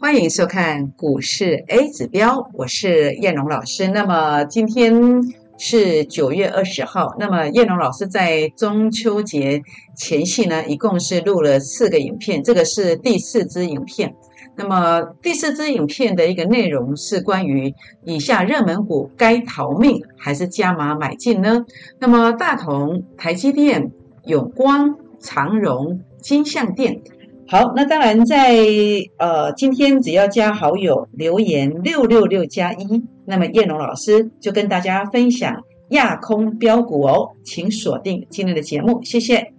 欢迎收看股市 A 指标，我是燕龙老师。那么今天是九月二十号，那么燕龙老师在中秋节前夕呢，一共是录了四个影片，这个是第四支影片。那么第四支影片的一个内容是关于以下热门股该逃命还是加码买进呢？那么大同、台积电、永光、长荣、金相电。好，那当然在呃今天只要加好友留言六六六加一，那么叶龙老师就跟大家分享亚空标股哦，请锁定今天的节目，谢谢。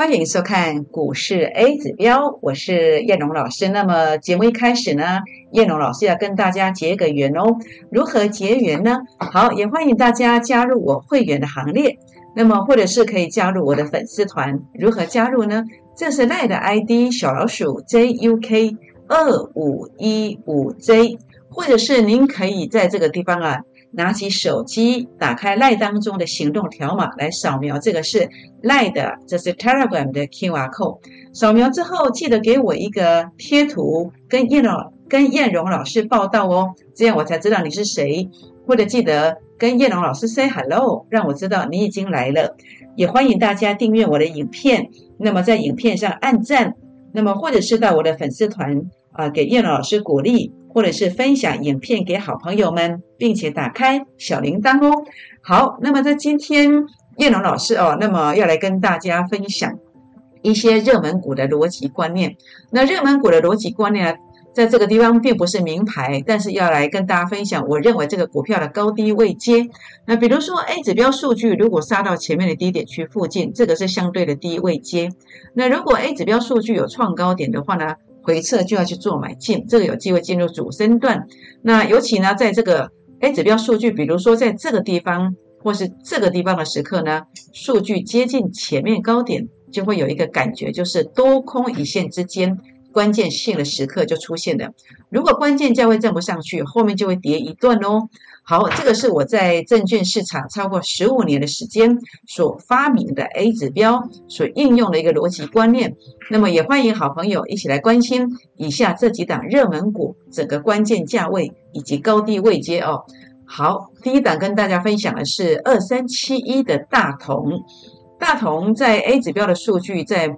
欢迎收看股市 A 指标，我是叶龙老师。那么节目一开始呢，叶龙老师要跟大家结个缘哦。如何结缘呢？好，也欢迎大家加入我会员的行列。那么或者是可以加入我的粉丝团。如何加入呢？这是赖的 ID 小老鼠 JUK 二五一五 J，或者是您可以在这个地方啊。拿起手机，打开赖当中的行动条码来扫描，这个是赖的，这是 Telegram 的 QR code。扫描之后，记得给我一个贴图，跟燕老跟燕荣老师报道哦，这样我才知道你是谁。或者记得跟燕荣老师 say hello，让我知道你已经来了。也欢迎大家订阅我的影片，那么在影片上按赞，那么或者是到我的粉丝团啊，给燕老师鼓励。或者是分享影片给好朋友们，并且打开小铃铛哦。好，那么在今天叶龙老师哦，那么要来跟大家分享一些热门股的逻辑观念。那热门股的逻辑观念，在这个地方并不是名牌，但是要来跟大家分享，我认为这个股票的高低位接。那比如说 A 指标数据如果杀到前面的低点区附近，这个是相对的低位接。那如果 A 指标数据有创高点的话呢？回撤就要去做买进，这个有机会进入主升段。那尤其呢，在这个 A 指标数据，比如说在这个地方或是这个地方的时刻呢，数据接近前面高点，就会有一个感觉，就是多空一线之间。关键性的时刻就出现了，如果关键价位站不上去，后面就会跌一段哦。好，这个是我在证券市场超过十五年的时间所发明的 A 指标所应用的一个逻辑观念。那么也欢迎好朋友一起来关心以下这几档热门股整个关键价位以及高低位阶哦。好，第一档跟大家分享的是二三七一的大同，大同在 A 指标的数据在。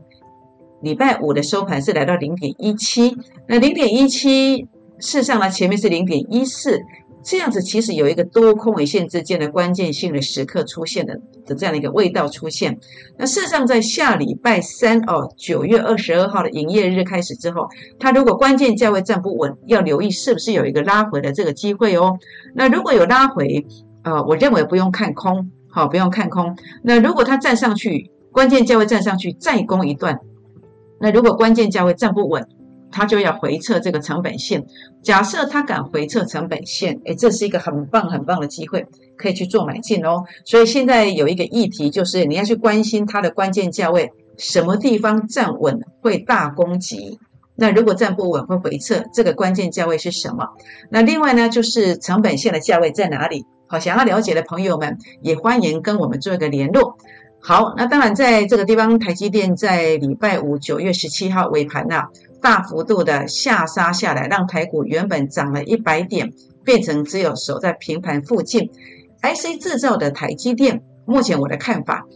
礼拜五的收盘是来到零点一七，那零点一七，事实上呢，前面是零点一四，这样子其实有一个多空尾线之间的关键性的时刻出现的的这样的一个味道出现。那事实上在下礼拜三哦，九月二十二号的营业日开始之后，它如果关键价位站不稳，要留意是不是有一个拉回的这个机会哦。那如果有拉回，呃，我认为不用看空，好，不用看空。那如果它站上去，关键价位站上去再攻一段。那如果关键价位站不稳，它就要回撤这个成本线。假设它敢回撤成本线，诶，这是一个很棒很棒的机会，可以去做买进哦。所以现在有一个议题，就是你要去关心它的关键价位什么地方站稳会大攻击。那如果站不稳会回撤，这个关键价位是什么？那另外呢，就是成本线的价位在哪里？好，想要了解的朋友们也欢迎跟我们做一个联络。好，那当然，在这个地方，台积电在礼拜五九月十七号尾盘呐，大幅度的下杀下来，让台股原本涨了一百点，变成只有守在平盘附近。IC 制造的台积电，目前我的看法，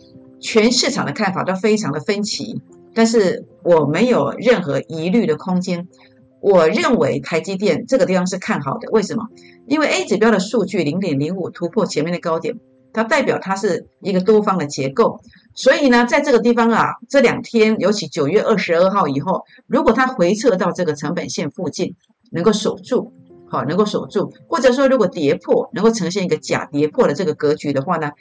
全市场的看法都非常的分歧，但是我没有任何疑虑的空间。我认为台积电这个地方是看好的，为什么？因为 A 指标的数据零点零五突破前面的高点。它代表它是一个多方的结构，所以呢，在这个地方啊，这两天，尤其九月二十二号以后，如果它回撤到这个成本线附近，能够守住，好，能够守住，或者说如果跌破，能够呈现一个假跌破的这个格局的话呢，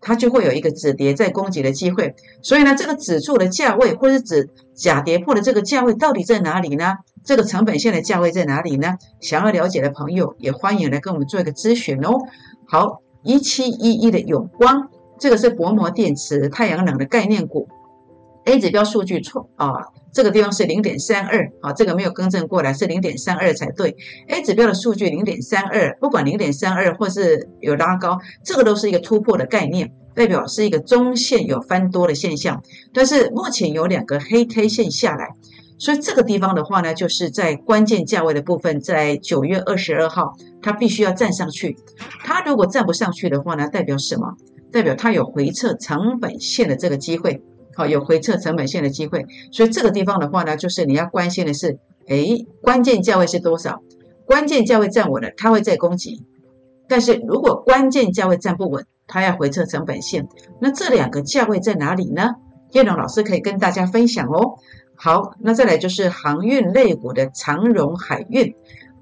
它就会有一个止跌再攻击的机会。所以呢，这个止住的价位，或者是指假跌破的这个价位，到底在哪里呢？这个成本线的价位在哪里呢？想要了解的朋友，也欢迎来跟我们做一个咨询哦。好。一七一一的永光，这个是薄膜电池、太阳能的概念股。A 指标数据错啊，这个地方是零点三二啊，这个没有更正过来，是零点三二才对。A 指标的数据零点三二，不管零点三二或是有拉高，这个都是一个突破的概念，代表是一个中线有翻多的现象。但是目前有两个黑 K 线下来，所以这个地方的话呢，就是在关键价位的部分，在九月二十二号，它必须要站上去。它如果站不上去的话呢，代表什么？代表它有回撤成本线的这个机会。好，有回撤成本线的机会，所以这个地方的话呢，就是你要关心的是，哎，关键价位是多少？关键价位站稳了，它会再攻击。但是如果关键价位站不稳，它要回撤成本线，那这两个价位在哪里呢？叶龙老师可以跟大家分享哦。好，那再来就是航运类股的长荣海运，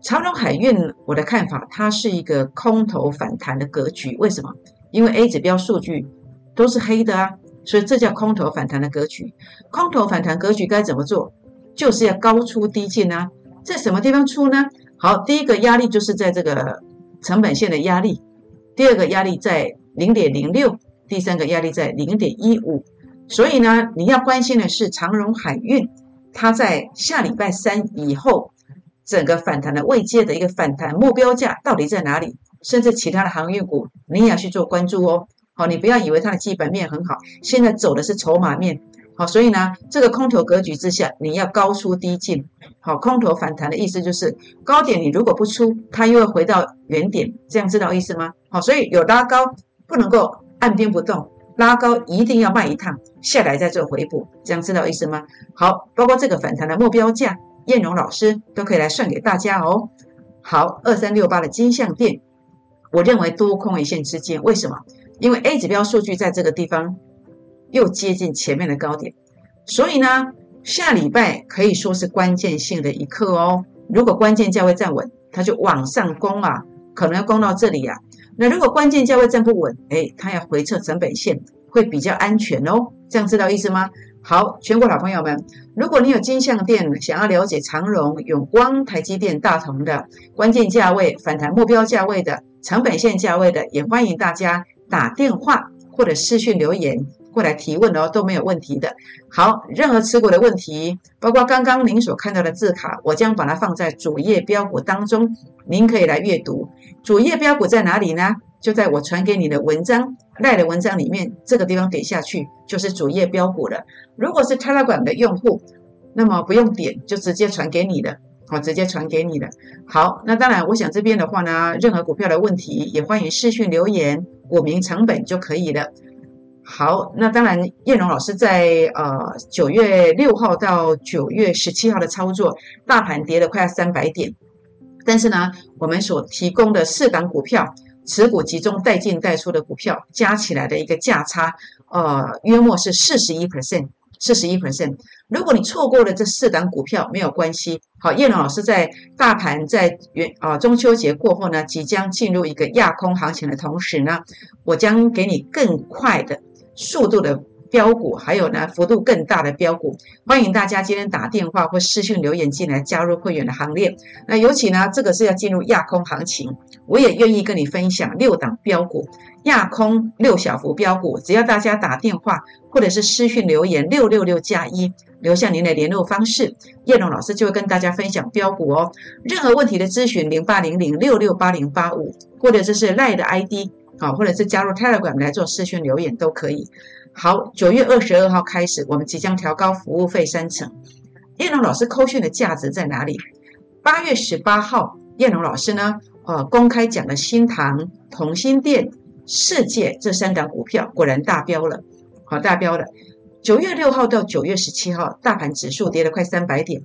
长荣海运，我的看法，它是一个空头反弹的格局。为什么？因为 A 指标数据都是黑的啊。所以这叫空头反弹的格局。空头反弹格局该怎么做？就是要高出低进啊。在什么地方出呢？好，第一个压力就是在这个成本线的压力，第二个压力在零点零六，第三个压力在零点一五。所以呢，你要关心的是长荣海运，它在下礼拜三以后整个反弹的未接的一个反弹目标价到底在哪里？甚至其他的航运股，你也要去做关注哦。好，你不要以为它的基本面很好，现在走的是筹码面。好，所以呢，这个空头格局之下，你要高出低进。好，空头反弹的意思就是高点你如果不出，它又会回到原点，这样知道意思吗？好，所以有拉高不能够按兵不动，拉高一定要卖一趟，下来再做回补，这样知道意思吗？好，包括这个反弹的目标价，燕荣老师都可以来算给大家哦。好，二三六八的金项店，我认为多空一线之间，为什么？因为 A 指标数据在这个地方又接近前面的高点，所以呢，下礼拜可以说是关键性的一刻哦。如果关键价位站稳，它就往上攻啊，可能要攻到这里呀。那如果关键价位站不稳，哎，它要回撤成本线，会比较安全哦。这样知道意思吗？好，全国老朋友们，如果你有金项店想要了解长荣、永光、台积电、大同的关键价位、反弹目标价位的成本线价位的，也欢迎大家。打电话或者私讯留言过来提问哦，都没有问题的。好，任何持股的问题，包括刚刚您所看到的字卡，我将把它放在主页标股当中，您可以来阅读。主页标股在哪里呢？就在我传给你的文章赖的文章里面，这个地方点下去就是主页标股了。如果是 Telegram 的用户，那么不用点，就直接传给你的。好，直接传给你的。好，那当然，我想这边的话呢，任何股票的问题也欢迎私讯留言，股名成本就可以了。好，那当然，叶龙老师在呃九月六号到九月十七号的操作，大盘跌了快要三百点，但是呢，我们所提供的四档股票，持股集中带进带出的股票，加起来的一个价差，呃，约莫是四十一 percent。四十一 percent，如果你错过了这四档股票，没有关系。好，叶龙老师在大盘在元啊中秋节过后呢，即将进入一个亚空行情的同时呢，我将给你更快的速度的。标股还有呢，幅度更大的标股，欢迎大家今天打电话或私信留言进来加入会员的行列。那尤其呢，这个是要进入亚空行情，我也愿意跟你分享六档标股，亚空六小幅标股，只要大家打电话或者是私信留言六六六加一，留下您的联络方式，叶龙老师就会跟大家分享标股哦。任何问题的咨询零八零零六六八零八五，或者这是赖的 ID 好，或者是加入 Telegram 来做私讯留言都可以。好，九月二十二号开始，我们即将调高服务费三成。叶龙老师扣讯的价值在哪里？八月十八号，叶龙老师呢，呃，公开讲了新唐、同心店、世界这三档股票，果然大标了，好大标了。九月六号到九月十七号，大盘指数跌了快三百点，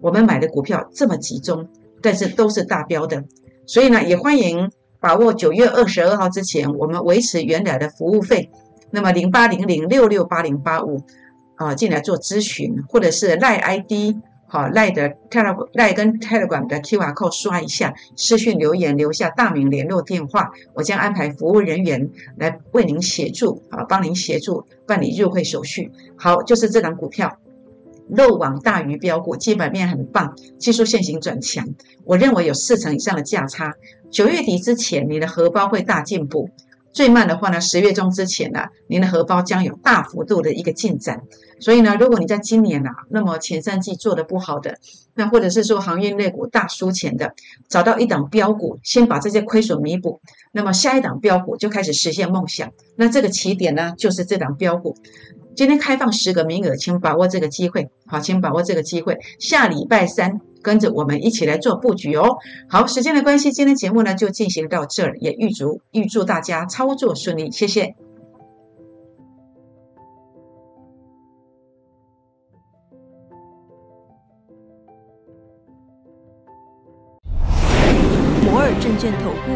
我们买的股票这么集中，但是都是大标的，所以呢，也欢迎把握九月二十二号之前，我们维持原来的服务费。那么零八零零六六八零八五啊，进来做咨询，或者是赖 ID 好赖的 tele 赖跟 Telegram 的 QR code 刷一下，私讯留言留下大名联络电话，我将安排服务人员来为您协助啊，帮您协助办理入会手续。好，就是这档股票，漏网大鱼标股，基本面很棒，技术线型转强，我认为有四成以上的价差。九月底之前，你的荷包会大进步。最慢的话呢，十月中之前呢，您的荷包将有大幅度的一个进展。所以呢，如果你在今年啊，那么前三季做的不好的，那或者是说行业类股大输钱的，找到一档标股，先把这些亏损弥补，那么下一档标股就开始实现梦想。那这个起点呢，就是这档标股。今天开放十个名额，请把握这个机会。好，请把握这个机会。下礼拜三跟着我们一起来做布局哦。好，时间的关系，今天节目呢就进行到这儿，也预祝预祝大家操作顺利，谢谢。摩尔证券投顾